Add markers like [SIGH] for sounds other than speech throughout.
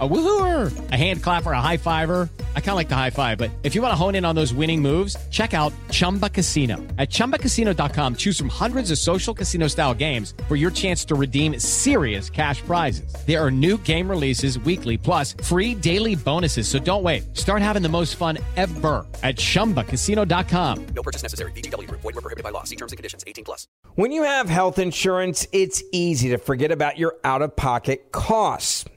A woohooer, a hand clapper, a high fiver. I kind of like the high five, but if you want to hone in on those winning moves, check out Chumba Casino. At ChumbaCasino.com, choose from hundreds of social casino style games for your chance to redeem serious cash prizes. There are new game releases weekly, plus free daily bonuses. So don't wait. Start having the most fun ever at ChumbaCasino.com. No purchase necessary. VGW Group. Void were prohibited by law. See terms and conditions. 18 plus. When you have health insurance, it's easy to forget about your out of pocket costs.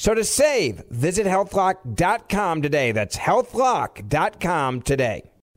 So to save, visit healthlock.com today. That's healthlock.com today.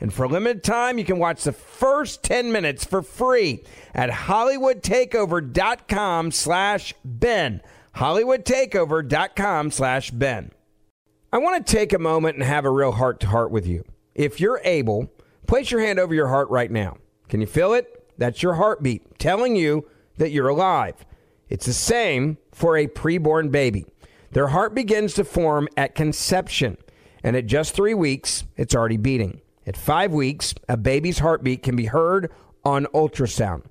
And for a limited time, you can watch the first 10 minutes for free at hollywoodtakeover.com slash Ben. hollywoodtakeover.com slash Ben. I want to take a moment and have a real heart-to-heart with you. If you're able, place your hand over your heart right now. Can you feel it? That's your heartbeat telling you that you're alive. It's the same for a preborn baby. Their heart begins to form at conception, and at just three weeks, it's already beating. At five weeks, a baby's heartbeat can be heard on ultrasound.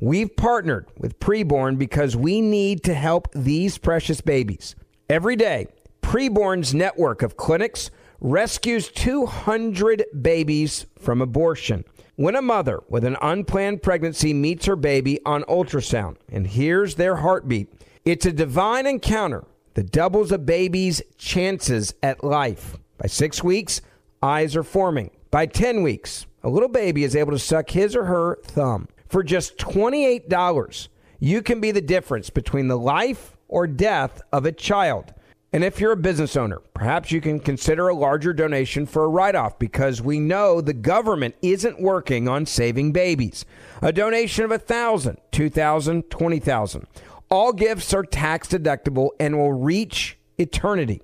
We've partnered with Preborn because we need to help these precious babies. Every day, Preborn's network of clinics rescues 200 babies from abortion. When a mother with an unplanned pregnancy meets her baby on ultrasound and hears their heartbeat, it's a divine encounter that doubles a baby's chances at life. By six weeks, eyes are forming. By 10 weeks, a little baby is able to suck his or her thumb. For just $28, you can be the difference between the life or death of a child. And if you're a business owner, perhaps you can consider a larger donation for a write off because we know the government isn't working on saving babies. A donation of $1,000, $2,000, $20,000. All gifts are tax deductible and will reach eternity.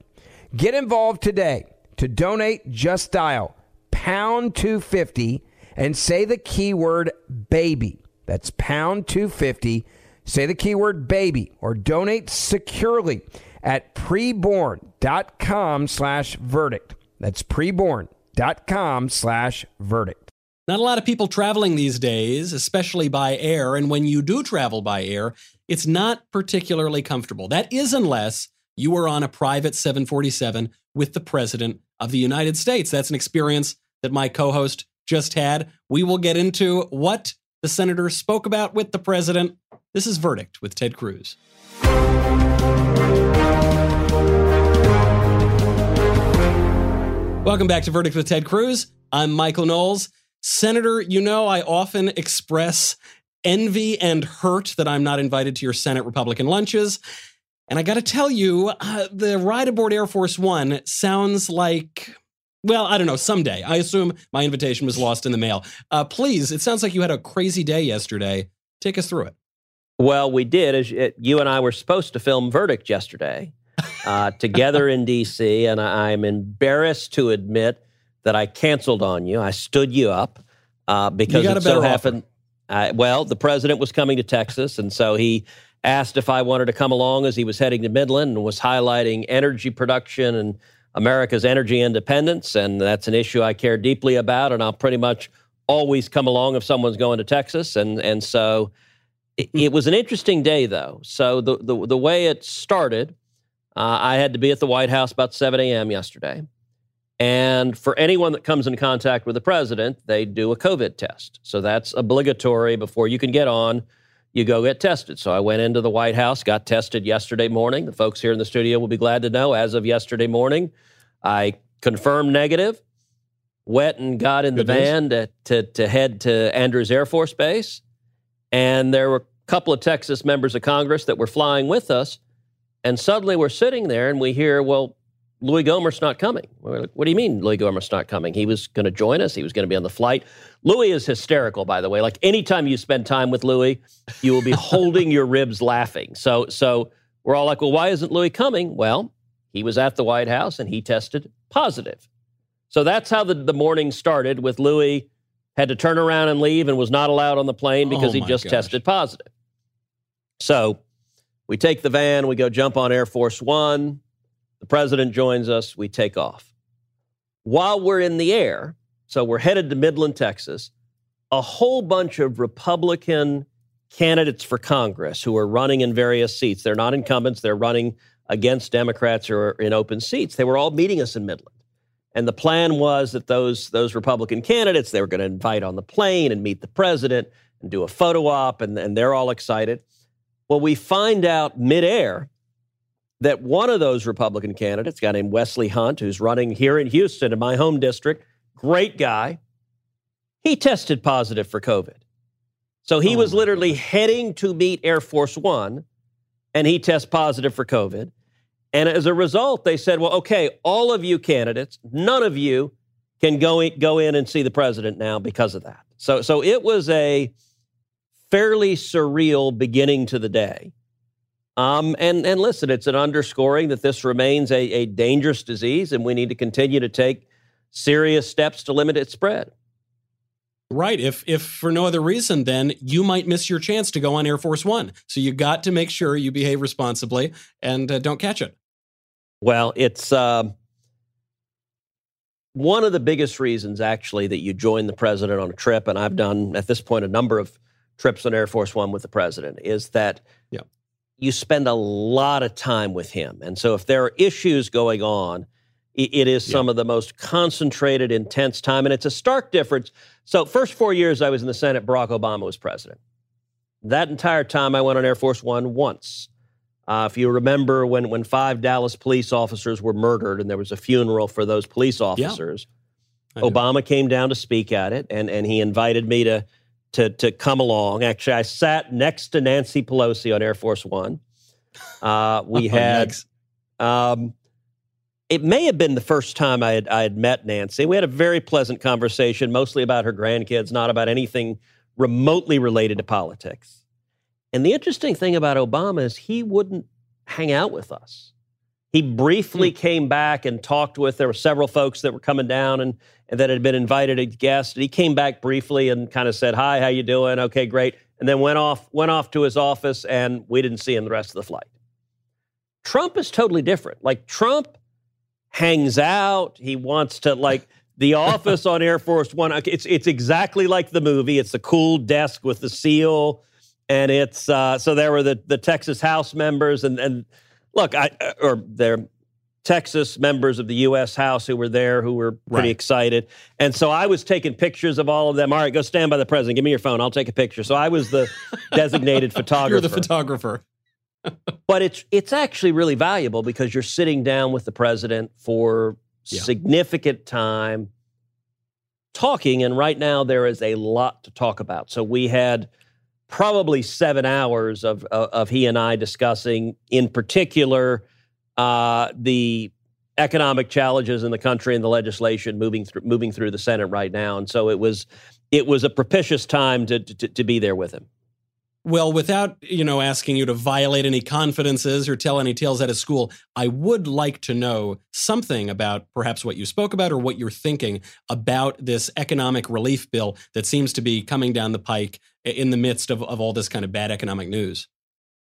Get involved today. To donate, just dial pound 250 and say the keyword baby. That's pound 250. Say the keyword baby or donate securely at preborn.com slash verdict. That's preborn.com slash verdict. Not a lot of people traveling these days, especially by air. And when you do travel by air, it's not particularly comfortable. That is unless you are on a private 747 with the President of the United States. That's an experience that my co host just had. We will get into what the senator spoke about with the president. This is Verdict with Ted Cruz. Welcome back to Verdict with Ted Cruz. I'm Michael Knowles. Senator, you know I often express envy and hurt that I'm not invited to your Senate Republican lunches. And I got to tell you, uh, the ride aboard Air Force One sounds like, well, I don't know, someday. I assume my invitation was lost in the mail. Uh, please, it sounds like you had a crazy day yesterday. Take us through it. Well, we did. As you and I were supposed to film Verdict yesterday uh, [LAUGHS] together in D.C., and I'm embarrassed to admit that I canceled on you. I stood you up uh, because got it so happened. I, well, the president was coming to Texas, and so he asked if I wanted to come along as he was heading to Midland and was highlighting energy production and America's energy independence. And that's an issue I care deeply about, and I'll pretty much always come along if someone's going to Texas. And and so it, it was an interesting day, though. So the the, the way it started, uh, I had to be at the White House about 7 a.m. yesterday. And for anyone that comes in contact with the president, they do a COVID test. So that's obligatory before you can get on. You go get tested. So I went into the White House, got tested yesterday morning. The folks here in the studio will be glad to know as of yesterday morning, I confirmed negative, went and got in Good the news. van to, to, to head to Andrews Air Force Base. And there were a couple of Texas members of Congress that were flying with us. And suddenly we're sitting there and we hear, well, Louis Gohmert's not coming. We're like, what do you mean Louis Gohmert's not coming? He was going to join us. He was going to be on the flight. Louis is hysterical, by the way. Like anytime you spend time with Louis, you will be holding your ribs laughing. So, so we're all like, well, why isn't Louis coming? Well, he was at the White House and he tested positive. So that's how the, the morning started with Louis had to turn around and leave and was not allowed on the plane because Oh, he just gosh. tested positive. So we take the van, we go jump on Air Force One. The president joins us, we take off. While we're in the air, so we're headed to Midland, Texas, a whole bunch of Republican candidates for Congress who are running in various seats. They're not incumbents, they're running against Democrats are in open seats. They were all meeting us in Midland. And the plan was that those, those Republican candidates, they were going to invite on the plane and meet the president and do a photo op, and, and they're all excited. Well, we find out midair that one of those Republican candidates, a guy named Wesley Hunt, who's running here in Houston in my home district, great guy, he tested positive for COVID. So he Oh, was literally gosh. heading to meet Air Force One, and he tests positive for COVID. And as a result, they said, well, okay, all of you candidates, none of you can go in, go in and see the president now because of that. So, so it was a fairly surreal beginning to the day. Um, and, and listen, it's an underscoring that this remains a, a dangerous disease, and we need to continue to take serious steps to limit its spread. Right. If if for no other reason, then you might miss your chance to go on Air Force One. So you got to make sure you behave responsibly and uh, don't catch it. Well, it's um, one of the biggest reasons, actually, that you join the president on a trip, and I've done at this point a number of trips on Air Force One with the president, is that Yeah. You spend a lot of time with him. And so if there are issues going on, it is some of the most concentrated, intense time. And it's a stark difference. So, first four years I was in the Senate, Barack Obama was president. That entire time I went on Air Force One once. Uh, if you remember when, when five Dallas police officers were murdered and there was a funeral for those police officers, do. Obama came down to speak at it and, and he invited me to, to, to come along. Actually, I sat next to Nancy Pelosi on Air Force One. Uh, [LAUGHS] we Oh, had, um, it may have been the first time I had, I had met Nancy. We had a very pleasant conversation, mostly about her grandkids, not about anything remotely related to politics. And the interesting thing about Obama is he wouldn't hang out with us. He briefly came back and talked with. There were several folks that were coming down and that had been invited a guest. And he came back briefly and kind of said, "Hi, how you doing? Okay, great." And then went off went off to his office, and we didn't see him the rest of the flight. Trump is totally different. Like Trump hangs out. He wants to like the [LAUGHS] office on Air Force One. It's it's exactly like the movie. It's the cool desk with the seal, and it's uh, so there were the the Texas House members and and look, I uh, or they're Texas members of the U.S. House who were there who were pretty Right. excited, and so I was taking pictures of all of them. All right, go stand by the president. Give me your phone. I'll take a picture. So I was the [LAUGHS] designated photographer You're the photographer. [LAUGHS] but it's it's actually really valuable because you're sitting down with the president for Yeah. significant time talking and right now there is a lot to talk about so we had probably seven hours of of, of he and i discussing in particular uh, the economic challenges in the country and the legislation moving through moving through the senate right now and so it was it was a propitious time to to, to be there with him Well, without you know asking you to violate any confidences or tell any tales out of school, I would like to know something about perhaps what you spoke about or what you're thinking about this economic relief bill that seems to be coming down the pike in the midst of, of all this kind of bad economic news.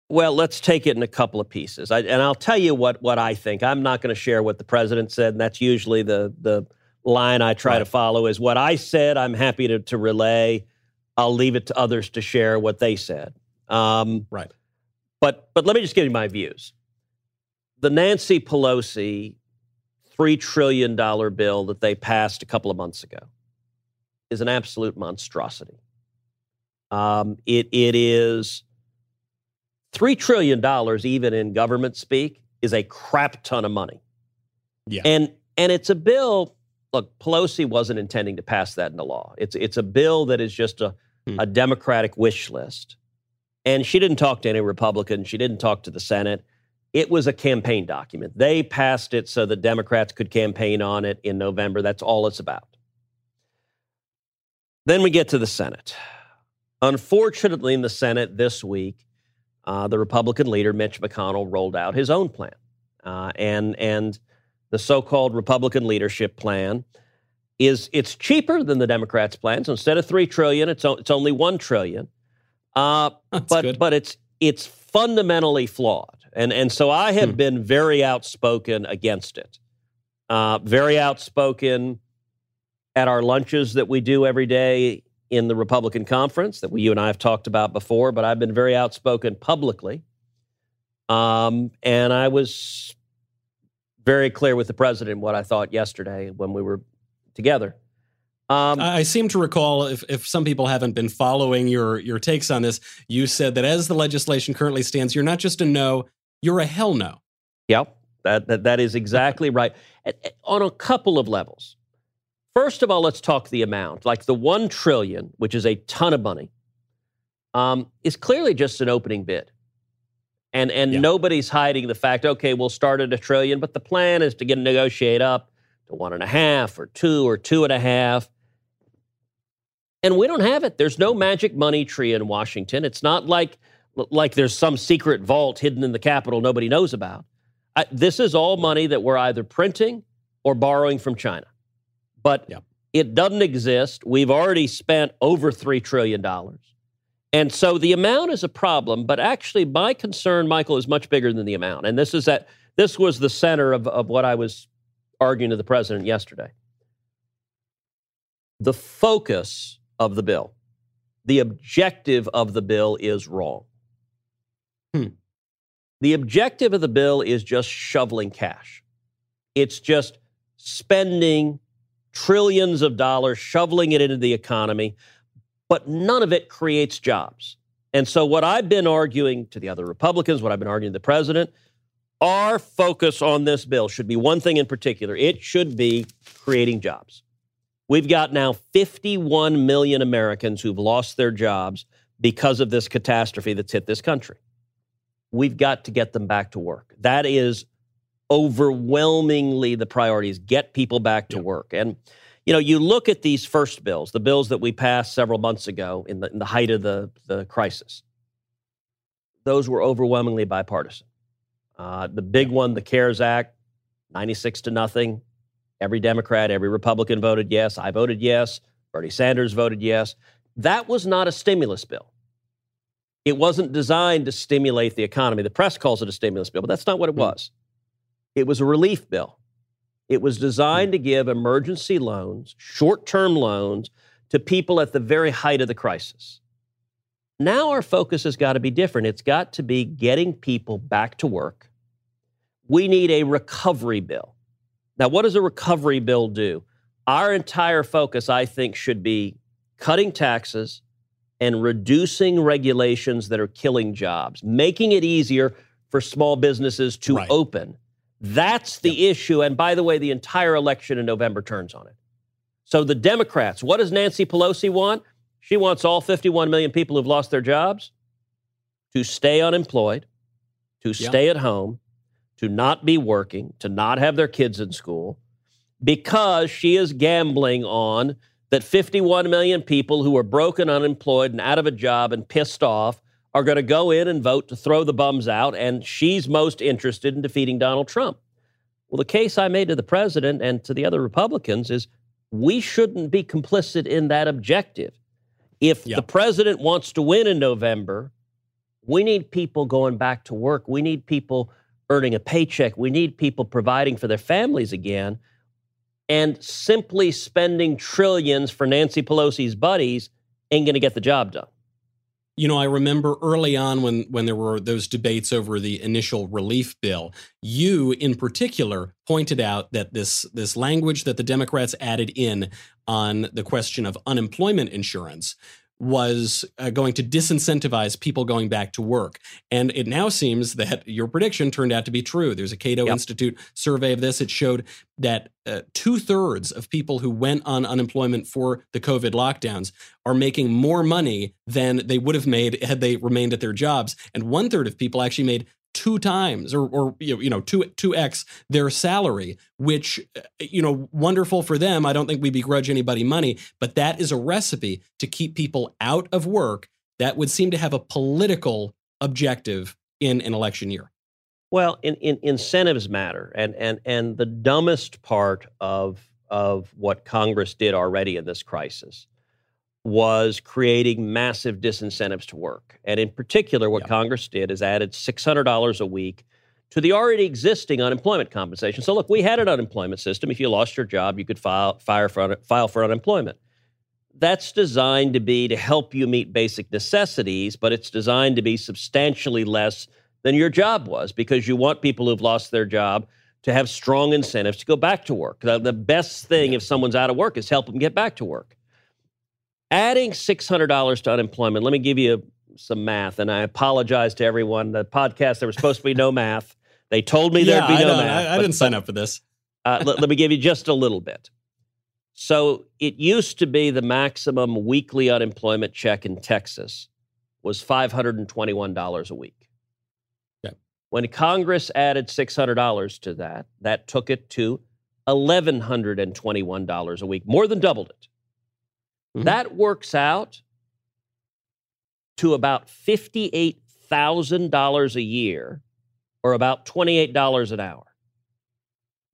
Well, let's take it in a couple of pieces, I, and I'll tell you what what I think. I'm not going to share what the president said, and that's usually the the line I try to follow. Is what I said. I'm happy to to relay. I'll leave it to others to share what they said. Um, Right. but but let me just give you my views. The Nancy Pelosi three trillion dollar bill that they passed a couple of months ago is an absolute monstrosity. Um, it it is $3 trillion, even in government speak, is a crap ton of money. Yeah. And and it's a bill. Look, Pelosi wasn't intending to pass that into law. It's it's a bill that is just a, Hmm. a Democratic wish list. And she didn't talk to any Republicans. She didn't talk to the Senate. It was a campaign document. They passed it so the Democrats could campaign on it in November. That's all it's about. Then we get to the Senate. Unfortunately, in the Senate this week, uh, the Republican leader Mitch McConnell rolled out his own plan, uh, and and the so-called Republican leadership plan is it's cheaper than the Democrats' plan. So instead of three trillion, it's o- it's only one trillion. Uh, [LAUGHS] but good. but it's it's fundamentally flawed, and and so I have Hmm. been very outspoken against it. Uh, very outspoken at our lunches that we do every day in the Republican conference that we, you and I have talked about before, but I've been very outspoken publicly. Um, and I was very clear with the president what I thought yesterday when we were together. Um, I seem to recall, if, if some people haven't been following your your takes on this, you said that as the legislation currently stands, you're not just a no, you're a hell no. Yep, that, that, that is [LAUGHS] exactly right. On a couple of levels. First of all, let's talk the amount. Like the one trillion, which is a ton of money, um, is clearly just an opening bid. And and Yeah. nobody's hiding the fact, okay, we'll start at a trillion, but the plan is to get negotiate up to one and a half or two or two and a half. And we don't have it. There's no magic money tree in Washington. It's not like like there's some secret vault hidden in the Capitol nobody knows about. I, this is all money that we're either printing or borrowing from China. But Yeah. it doesn't exist. We've already spent over $3 trillion. And so the amount is a problem, but actually, my concern, Michael, is much bigger than the amount. And this is that this was the center of, of what I was arguing to the president yesterday. The focus of the bill, the objective of the bill is wrong. Hmm. The objective of the bill is just shoveling cash. It's just spending trillions of dollars, shoveling it into the economy, but none of it creates jobs. And so, what I've been arguing to the other Republicans, what I've been arguing to the president, our focus on this bill should be one thing in particular it should be creating jobs. We've got now 51 million Americans who've lost their jobs because of this catastrophe that's hit this country. We've got to get them back to work. That is overwhelmingly the priority is get people back to work. And you know, you look at these first bills, the bills that we passed several months ago in the, in the height of the, the crisis. Those were overwhelmingly bipartisan. Uh, the big one, the CARES Act, 96 to nothing. Every Democrat, every Republican voted yes. I voted yes. Bernie Sanders voted yes. That was not a stimulus bill. It wasn't designed to stimulate the economy. The press calls it a stimulus bill, but that's not what it Hmm. was. It was a relief bill. It was designed hmm. to give emergency loans, short term loans, to people at the very height of the crisis. Now our focus has got to be different. It's got to be getting people back to work. We need a recovery bill. Now, what does a recovery bill do? Our entire focus, I think, should be cutting taxes and reducing regulations that are killing jobs, making it easier for small businesses to Right. open. That's the issue. And by the way, the entire election in November turns on it. So the Democrats, what does Nancy Pelosi want? She wants all 51 million people who've lost their jobs to stay unemployed, to Yeah. stay at home, to not be working, to not have their kids in school, because she is gambling on that 51 million people who are broken, unemployed, and out of a job and pissed off are going to go in and vote to throw the bums out, and she's most interested in defeating Donald Trump. Well, the case I made to the president and to the other Republicans is we shouldn't be complicit in that objective. If Yeah. the president wants to win in November, we need people going back to work. We need people earning a paycheck. We need people providing for their families again. And simply spending trillions for Nancy Pelosi's buddies ain't going to get the job done. You know, I remember early on when when there were those debates over the initial relief bill, you in particular pointed out that this this language that the Democrats added in on the question of unemployment insurance was uh, going to disincentivize people going back to work. And it now seems that your prediction turned out to be true. There's a Cato Yep. Institute survey of this. It showed that uh, two thirds of people who went on unemployment for the COVID lockdowns are making more money than they would have made had they remained at their jobs. And one third of people actually made two times or, or you know, two two x their salary which uh, you know wonderful for them. I don't think we begrudge anybody money but that is a recipe to keep people out of work that would seem to have a political objective in an election year. Well, in, in, incentives matter, and and and the dumbest part of of what Congress did already in this crisis was creating massive disincentives to work. And in particular, what Yeah. Congress did is added six hundred dollars a week to the already existing unemployment compensation. So look, we had an unemployment system. If you lost your job, you could file fire for file for unemployment. That's designed to be to help you meet basic necessities, but it's designed to be substantially less than your job was because you want people who've lost their job to have strong incentives to go back to work. The, the best thing if someone's out of work is help them get back to work. Adding $600 to unemployment, let me give you some math, and I apologize to everyone. The podcast, there was supposed to be no math. They told me there'd be I, no math. I, I didn't sign up for this uh, let, let me give you just a little bit. So it used to be the maximum weekly unemployment check in Texas was $521 a week. Okay. When Congress added $600 to that, that took it to $1,121 a week, more than doubled it. Mhm. That works out to about $58,000 a year or about $28 an hour.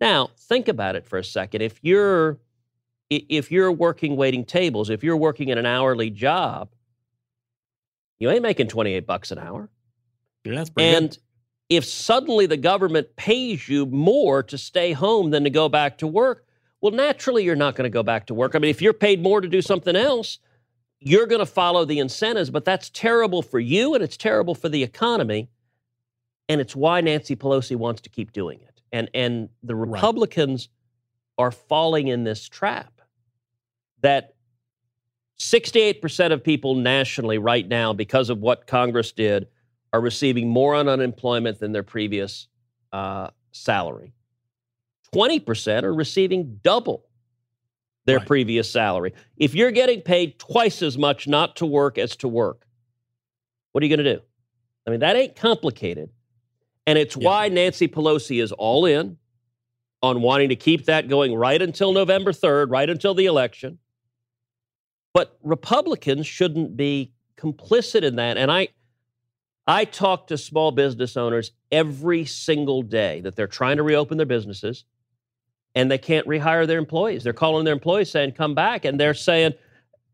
Now, think about it for a second. If you're if you're working waiting tables, if you're working in an hourly job, you ain't making 28 bucks an hour. Yeah, that's pretty And good. if suddenly the government pays you more to stay home than to go back to work, well, naturally you're not going to go back to work. I mean, if you're paid more to do something else, you're going to follow the incentives, but that's terrible for you and it's terrible for the economy. And it's why Nancy Pelosi wants to keep doing it. And and the Right. Republicans are falling in this trap that 68% of people nationally right now, because of what Congress did, are receiving more on unemployment than their previous uh, salary. 20% are receiving double their Right. previous salary. If you're getting paid twice as much not to work as to work, what are you going to do? I mean, that ain't complicated. And it's Yeah. why Nancy Pelosi is all in on wanting to keep that going right until November 3rd, right until the election. But Republicans shouldn't be complicit in that. And I I talk to small business owners every single day that they're trying to reopen their businesses and they can't rehire their employees. They're calling their employees saying, come back. And they're saying,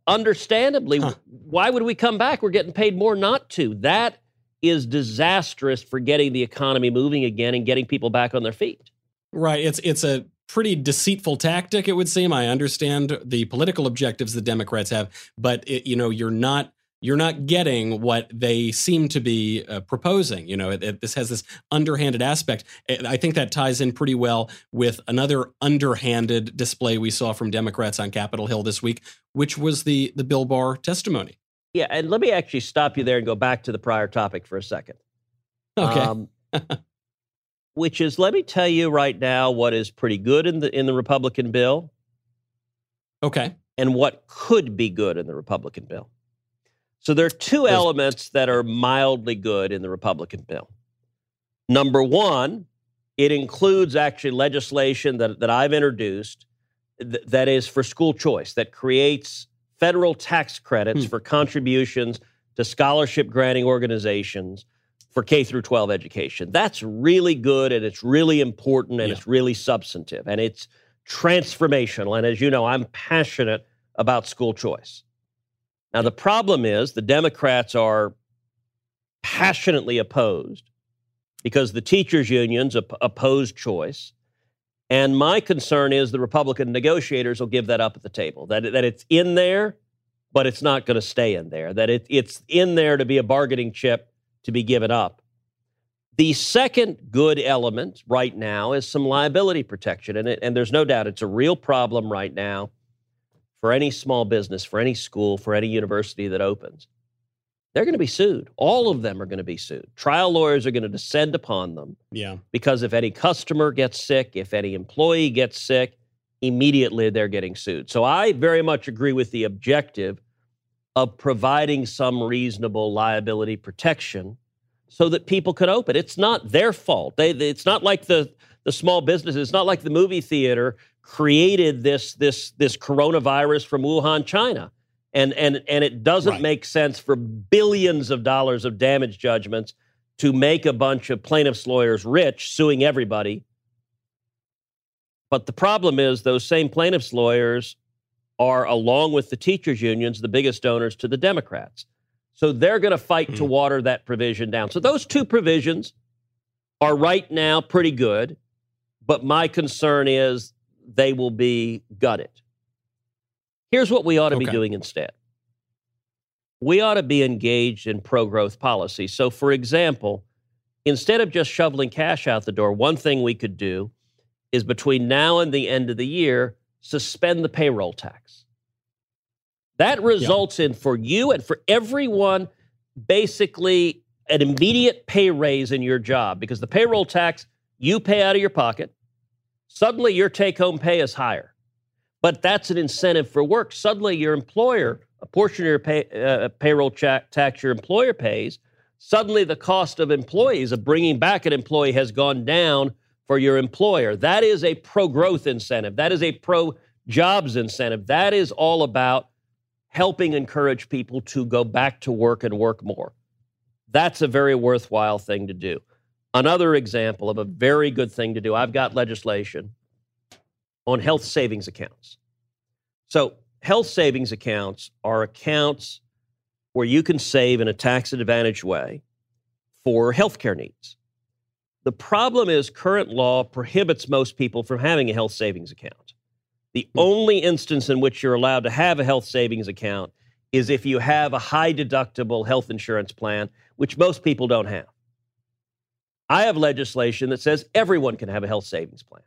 understandably, Huh. why would we come back? We're getting paid more not to. That is disastrous for getting the economy moving again and getting people back on their feet. Right. It's it's a pretty deceitful tactic. It would seem. I understand the political objectives the Democrats have, but it, you know, you're not you're not getting what they seem to be uh, proposing. You know, it, it- this has this underhanded aspect. And I think that ties in pretty well with another underhanded display we saw from Democrats on Capitol Hill this week, which was the the Bill Barr testimony. Yeah, and let me actually stop you there and go back to the prior topic for a second. Okay. Um, [LAUGHS] which is, let me tell you right now what is pretty good in the in the Republican bill okay. and what could be good in the Republican bill. So there are two elements that are mildly good in the Republican bill. Number one, it includes actually legislation that, that I've introduced th- that is for school choice, that creates federal tax credits Hmm. for contributions to scholarship granting organizations for K through 12 education. That's really good and it's really important and Yeah. it's really substantive and it's transformational. And as you know, I'm passionate about school choice. Now, the problem is the Democrats are passionately opposed because the teachers' unions op- oppose choice. And my concern is the Republican negotiators will give that up at the table, that, that it's in there, but it's not going to stay in there, that it, it's in there to be a bargaining chip to be given up. The second good element right now is some liability protection. And, it, and there's no doubt it's a real problem right now for any small business, for any school, for any university that opens, they're going to be sued. All of them are going to be sued. Trial lawyers are going to descend upon them Yeah. because if any customer gets sick, if any employee gets sick, immediately they're getting sued. So I very much agree with the objective of providing some reasonable liability protection so that people can open. It's not their fault. They, it's not like the the small businesses. It's not like the movie theater created this this this coronavirus from Wuhan, China. And and and it doesn't Right. make sense for billions of dollars of damage judgments to make a bunch of plaintiffs' lawyers rich, suing everybody. But the problem is, those same plaintiffs' lawyers are, along with the teachers' unions, the biggest donors to the Democrats. So they're going to fight to Hmm. water that provision down. So those two provisions are right now pretty good, but my concern is they will be gutted. Here's what we ought to be doing instead we ought to be engaged in pro growth policy. So, for example, instead of just shoveling cash out the door, one thing we could do is between now and the end of the year, suspend the payroll tax. That results in, for you and for everyone, basically an immediate pay raise in your job because the payroll tax you pay out of your pocket, suddenly your take home pay is higher. But that's an incentive for work. Suddenly your employer, a portion of your pay, uh, payroll cha- tax your employer pays, suddenly the cost of employees, of bringing back an employee, has gone down for your employer. That is a pro growth incentive. That is a pro jobs incentive. That is all about helping encourage people to go back to work and work more. That's a very worthwhile thing to do. Another example of a very good thing to do I've got legislation on health savings accounts. So, health savings accounts are accounts where you can save in a tax advantaged way for healthcare needs. The problem is current law prohibits most people from having a health savings account. The hmm. only instance in which you're allowed to have a health savings account is if you have a high deductible health insurance plan, which most people don't have. I have legislation that says everyone can have a health savings plan,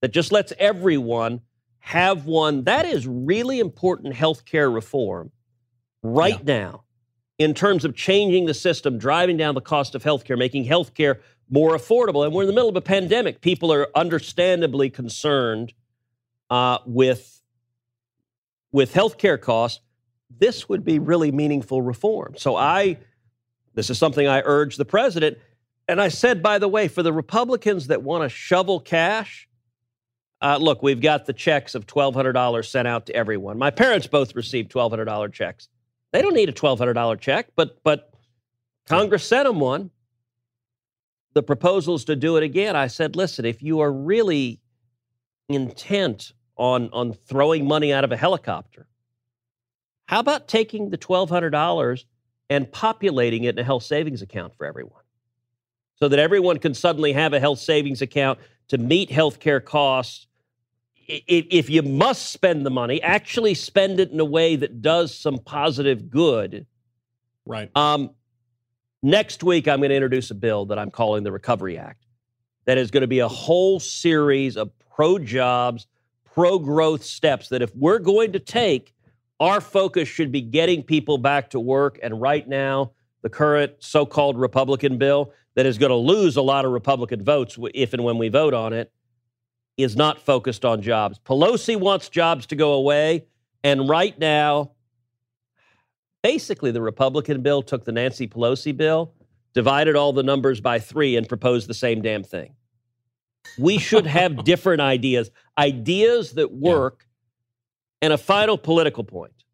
that just lets everyone have one. That is really important healthcare reform right now in terms of changing the system, driving down the cost of healthcare, making healthcare more affordable. And we're in the middle of a pandemic. People are understandably concerned uh, with, with healthcare costs. This would be really meaningful reform. So I, this is something I urge the president. And I said, by the way, for the Republicans that want to shovel cash, uh, look, we've got the checks of $1,200 sent out to everyone. My parents both received $1,200 checks. They don't need a $1,200 check, but, but Congress sent them one. The proposals to do it again, I said, listen, if you are really intent on, on throwing money out of a helicopter, how about taking the $1,200 and populating it in a health savings account for everyone? So that everyone can suddenly have a health savings account to meet healthcare costs. If, if you must spend the money, actually spend it in a way that does some positive good. Right. Um, next week, I'm going to introduce a bill that I'm calling the Recovery Act that is going to be a whole series of pro jobs, pro growth steps that if we're going to take, our focus should be getting people back to work. And right now, the current so called Republican bill that is going to lose a lot of Republican votes if and when we vote on it is not focused on jobs. Pelosi wants jobs to go away. And right now, basically, the Republican bill took the Nancy Pelosi bill, divided all the numbers by three, and proposed the same damn thing. We should have [LAUGHS] different ideas, ideas that work. And a final political point.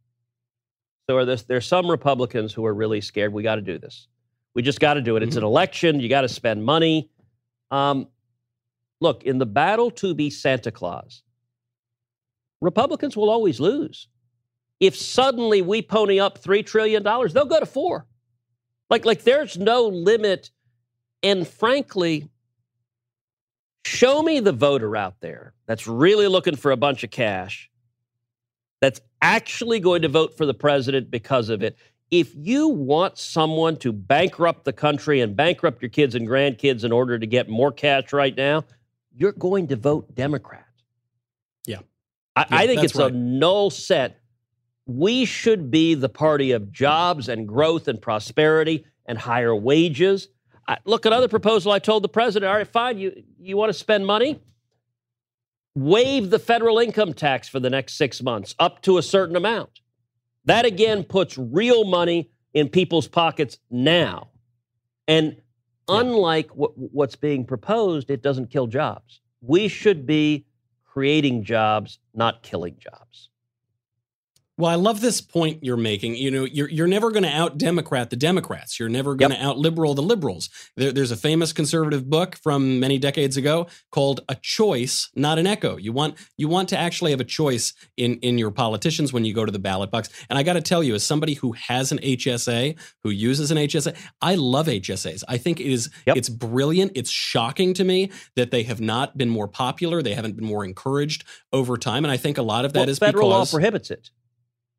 So are this, there's some Republicans who are really scared. We got to do this. We just got to do it. It's an election. You got to spend money. Um, look, in the battle to be Santa Claus, Republicans will always lose. If suddenly we pony up $3 trillion, they'll go to four. Like, like there's no limit. And frankly, show me the voter out there that's really looking for a bunch of cash, that's actually going to vote for the president because of it. If you want someone to bankrupt the country and bankrupt your kids and grandkids in order to get more cash right now, you're going to vote Democrat. Yeah. I, I think it's right. a null set. We should be the party of jobs and growth and prosperity and higher wages. I, look at other proposal. I told the president, all right, fine, you, you want to spend money? Waive the federal income tax for the next six months up to a certain amount. That again puts real money in people's pockets now. And unlike what, what's being proposed, it doesn't kill jobs. We should be creating jobs, not killing jobs. Well, I love this point you're making. You know, you're you're never going to out Democrat the Democrats. You're never going to out liberal the liberals. There, there's a famous conservative book from many decades ago called "A Choice, Not an Echo." You want you want to actually have a choice in in your politicians when you go to the ballot box. And I got to tell you, as somebody who has an HSA, who uses an HSA, I love HSAs. I think it is Yep. it's brilliant. It's shocking to me that they have not been more popular. They haven't been more encouraged over time. And I think a lot of that Well, is federal law prohibits it.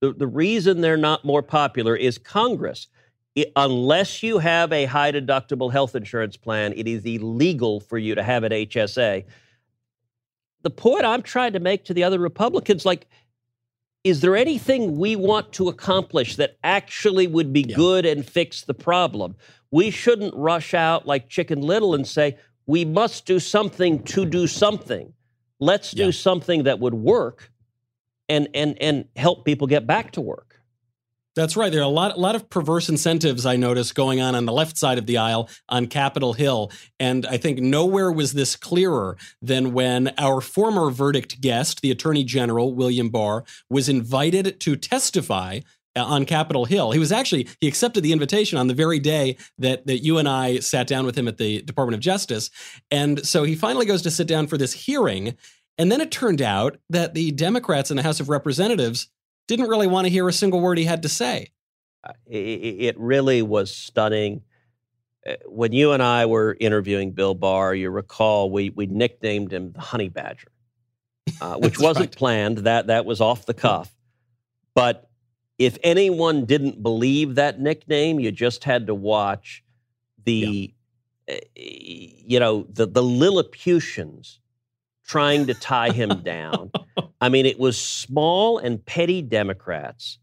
The, the reason they're not more popular is Congress. It- unless you have a high deductible health insurance plan, it is illegal for you to have an HSA. The point I'm trying to make to the other Republicans, like, is there anything we want to accomplish that actually would be Yeah. good and fix the problem? We shouldn't rush out like Chicken Little and say, we must do something to do something. Let's do Yeah. something that would work and and and help people get back to work. That's right. There are a lot, a lot of perverse incentives I noticed going on on the left side of the aisle on Capitol Hill. And I think nowhere was this clearer than when our former verdict guest, the Attorney General, William Barr, was invited to testify uh, on Capitol Hill. He was actually, he accepted the invitation on the very day that, that you and I sat down with him at the Department of Justice. And so he finally goes to sit down for this hearing. And then it turned out that the Democrats in the House of Representatives didn't really want to hear a single word he had to say. Uh, It really was stunning. Uh, When you and I were interviewing Bill Barr, you recall we we nicknamed him the Honey Badger, uh, [LAUGHS] which wasn't right. planned. That that was off the cuff. But if anyone didn't believe that nickname, you just had to watch the, uh, you know, the the Lilliputians trying to tie him down. [LAUGHS] I mean, it was small and petty Democrats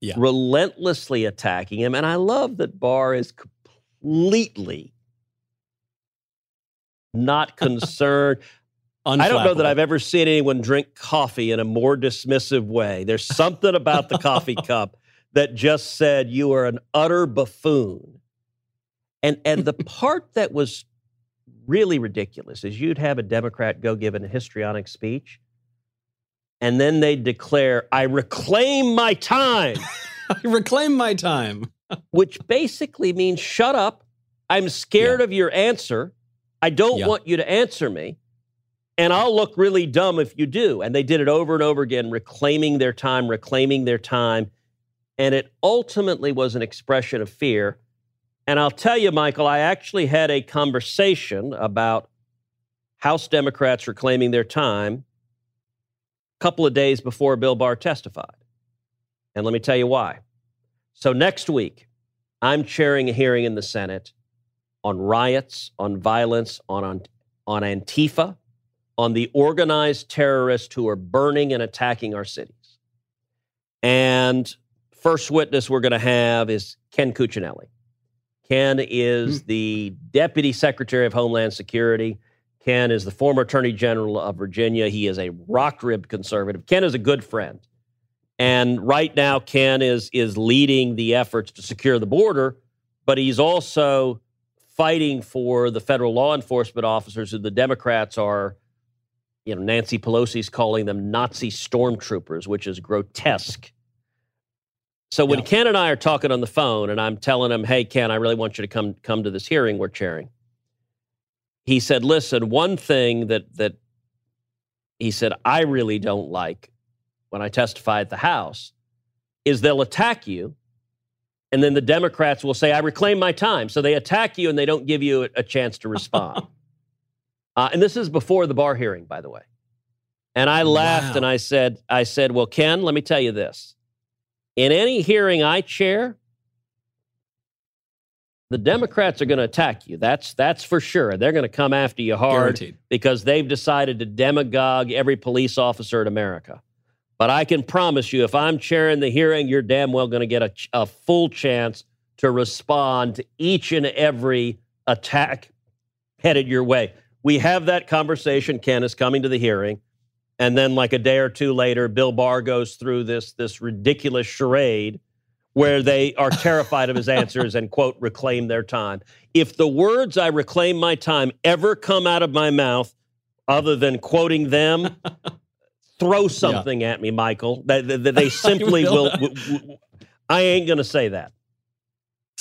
Yeah. relentlessly attacking him. And I love that Barr is completely not [LAUGHS] concerned. I don't know that I've ever seen anyone drink coffee in a more dismissive way. There's something about the coffee [LAUGHS] cup that just said you are an utter buffoon. And and the part that was really ridiculous is you'd have a Democrat go give an histrionic speech, and then they'd declare, I reclaim my time, [LAUGHS] I reclaim my time. [LAUGHS] which basically means shut up. I'm scared of your answer. I don't Yeah. want you to answer me. And I'll look really dumb if you do. And they did it over and over again, reclaiming their time, reclaiming their time. And it ultimately was an expression of fear. And I'll tell you, Michael, I actually had a conversation about House Democrats reclaiming their time a couple of days before Bill Barr testified. And let me tell you why. So next week, I'm chairing a hearing in the Senate on riots, on violence, on, on, on Antifa, on the organized terrorists who are burning and attacking our cities. And first witness we're going to have is Ken Cuccinelli. Ken is hmm. the Deputy Secretary of Homeland Security. Ken is the former Attorney General of Virginia. He is a rock ribbed conservative. Ken is a good friend. And right now, Ken is, is leading the efforts to secure the border, but he's also fighting for the federal law enforcement officers who the Democrats are, you know, Nancy Pelosi's calling them Nazi stormtroopers, which is grotesque. So when Yeah. Ken and I are talking on the phone and I'm telling him, hey, Ken, I really want you to come, come to this hearing we're chairing. He said, listen, one thing that, that he said, I really don't like when I testify at the House is they'll attack you. And then the Democrats will say, I reclaim my time. So they attack you and they don't give you a, a chance to respond. [LAUGHS] uh, and this is before the Barr hearing, by the way. And I laughed Wow. and I said, I said, well, Ken, let me tell you this. In any hearing I chair, the Democrats are going to attack you. That's that's for sure. They're going to come after you hard Guaranteed. because they've decided to demagogue every police officer in America. But I can promise you, if I'm chairing the hearing, you're damn well going to get a, a full chance to respond to each and every attack headed your way. We have that conversation. Ken is coming to the hearing. And then, like a day or two later, Bill Barr goes through this, this ridiculous charade where they are terrified of his [LAUGHS] answers and, quote, reclaim their time. If the words I reclaim my time ever come out of my mouth, other than quoting them, [LAUGHS] throw something yeah. at me, Michael. They, [LAUGHS] they, they simply will. will. I ain't going to say that.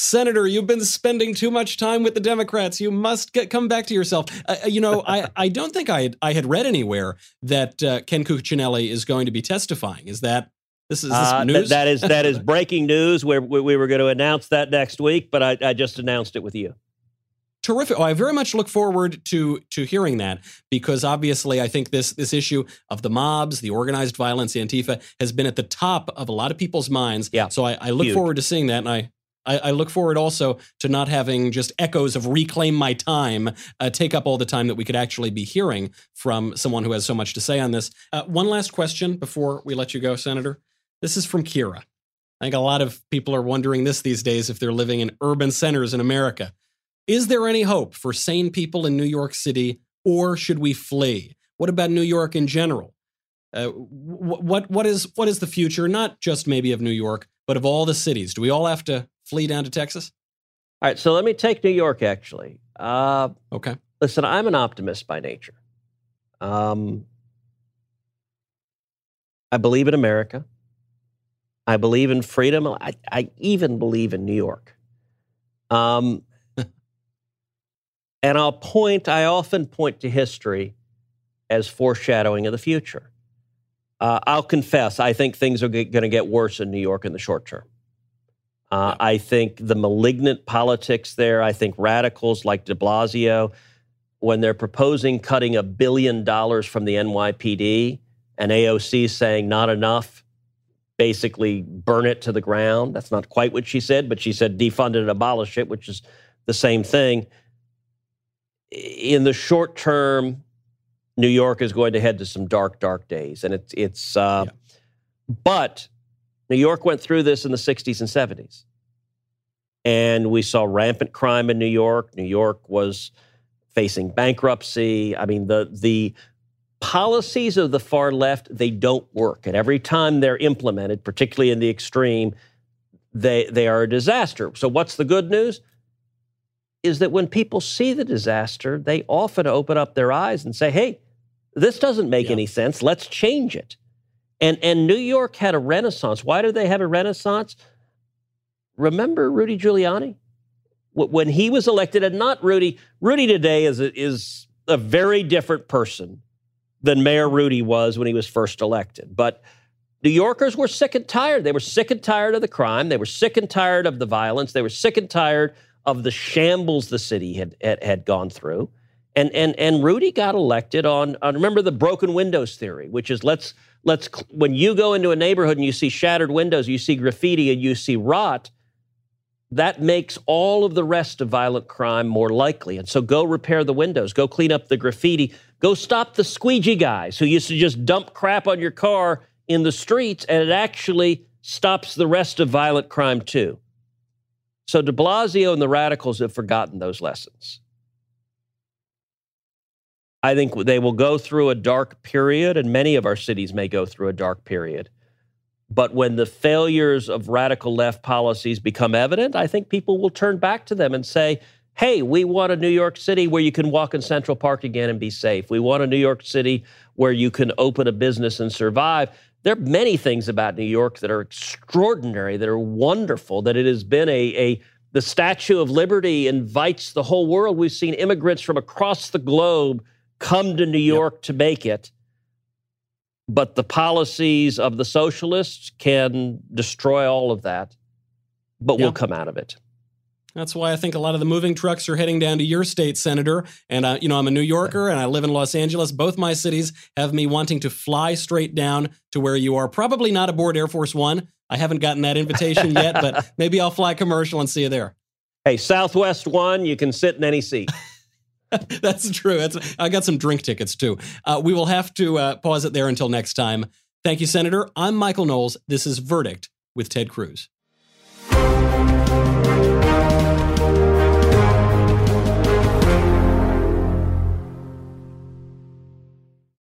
Senator, you've been spending too much time with the Democrats. You must get come back to yourself. Uh, uh you know, I, I don't think I had, I had read anywhere that uh, Ken Cuccinelli is going to be testifying. Is that this is this uh, news? Th- that is that is [LAUGHS] breaking news. Where we, we, were going to announce that next week, but I, I just announced it with you. Terrific. Oh, I very much look forward to to hearing that because obviously I think this this issue of the mobs, the organized violence, Antifa has been at the top of a lot of people's minds. Yeah. So I, I look Huge. forward to seeing that, and I I, I, look forward also to not having just echoes of reclaim my time uh, take up all the time that we could actually be hearing from someone who has so much to say on this. Uh, one last question before we let you go, Senator. This is from Kira. I think a lot of people are wondering this these days if they're living in urban centers in America. Is there any hope for sane people in New York City, or should we flee? What about New York in general? Uh, what what is what is the future? Not just maybe of New York, but of all the cities. Do we all have to flee down to Texas? All right, so let me take New York actually. Uh, okay. Listen, I'm an optimist by nature. Um, I believe in America. I believe in freedom. I, I even believe in New York. Um, [LAUGHS] and I'll point, I often point to history as foreshadowing of the future. Uh, I'll confess, I think things are going to get worse in New York in the short term. Uh, I think the malignant politics there, I think radicals like de Blasio, when they're proposing cutting a billion dollars from the NYPD and AOC saying not enough, basically burn it to the ground. That's not quite what she said, but she said defund it and abolish it, which is the same thing. In the short term, New York is going to head to some dark, dark days. And it's, it's, uh, yeah. but New York went through this in the 60s and 70s. And we saw rampant crime in New York. New York was facing bankruptcy. I mean, the the policies of the far left, they don't work. And every time they're implemented, particularly in the extreme, they they are a disaster. So what's the good news? Is that when people see the disaster, they often open up their eyes and say, hey, this doesn't make yeah. any sense. Let's change it. And, and New York had a renaissance. Why did they have a renaissance? Remember Rudy Giuliani? When he was elected, and not Rudy, Rudy today is a, is a very different person than Mayor Rudy was when he was first elected. But New Yorkers were sick and tired. They were sick and tired of the crime. They were sick and tired of the violence. They were sick and tired of the shambles the city had, had, had gone through. And, and, and Rudy got elected on, on, remember the broken windows theory, which is let's, let's, when you go into a neighborhood and you see shattered windows, you see graffiti and you see rot, that makes all of the rest of violent crime more likely. And so go repair the windows, go clean up the graffiti, go stop the squeegee guys who used to just dump crap on your car in the streets, and it actually stops the rest of violent crime too. So de Blasio and the radicals have forgotten those lessons. I think they will go through a dark period, and many of our cities may go through a dark period. But when the failures of radical left policies become evident, I think people will turn back to them and say, hey, we want a New York City where you can walk in Central Park again and be safe. We want a New York City where you can open a business and survive. There are many things about New York that are extraordinary, that are wonderful, that it has been a, a the Statue of Liberty invites the whole world. We've seen immigrants from across the globe come to New York yep. to make it. But the policies of the socialists can destroy all of that, but yep. we'll come out of it. That's why I think a lot of the moving trucks are heading down to your state, Senator. And, uh, you know, I'm a New Yorker and I live in Los Angeles. Both my cities have me wanting to fly straight down to where you are. Probably not aboard Air Force One. I haven't gotten that invitation yet, but [LAUGHS] maybe I'll fly commercial and see you there. Hey, Southwest One, you can sit in any seat. [LAUGHS] That's true. That's, I got some drink tickets too. Uh, we will have to uh, pause it there until next time. Thank you, Senator. I'm Michael Knowles. This is Verdict with Ted Cruz.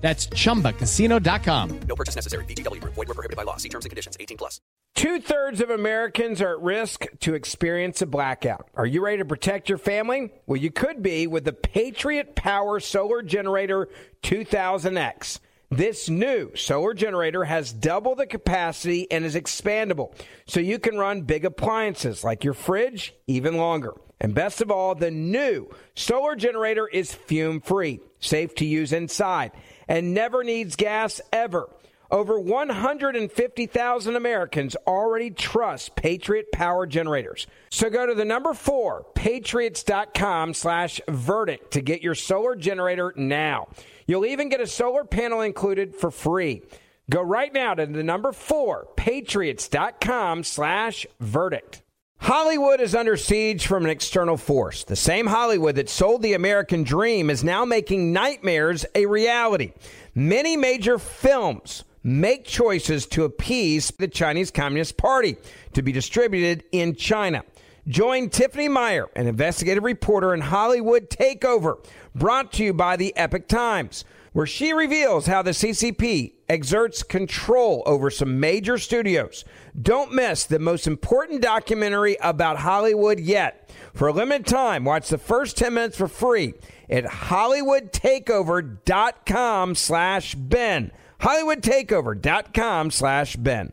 That's chumbacasino.com. No purchase necessary. VGW Group. Void were prohibited by law. See terms and conditions. 18 plus. Two thirds of Americans are at risk to experience a blackout. Are you ready to protect your family? Well, you could be with the Patriot Power Solar Generator 2000X. This new solar generator has double the capacity and is expandable, so you can run big appliances like your fridge even longer. And best of all, the new solar generator is fume free, safe to use inside, and never needs gas ever. Over 150,000 Americans already trust Patriot Power Generators. So go to the number four, patriots.com slash verdict to get your solar generator now. You'll even get a solar panel included for free. Go right now to the number four, patriots.com slash verdict. Hollywood is under siege from an external force. The same Hollywood that sold the American dream is now making nightmares a reality. Many major films make choices to appease the Chinese Communist Party to be distributed in China. Join Tiffany Meier, an investigative reporter in Hollywood Takeover, brought to you by the Epoch Times, where she reveals how the CCP exerts control over some major studios. Don't miss the most important documentary about Hollywood yet. For a limited time, watch the first 10 minutes for free at hollywoodtakeover.com slash Ben. hollywoodtakeover.com slash Ben.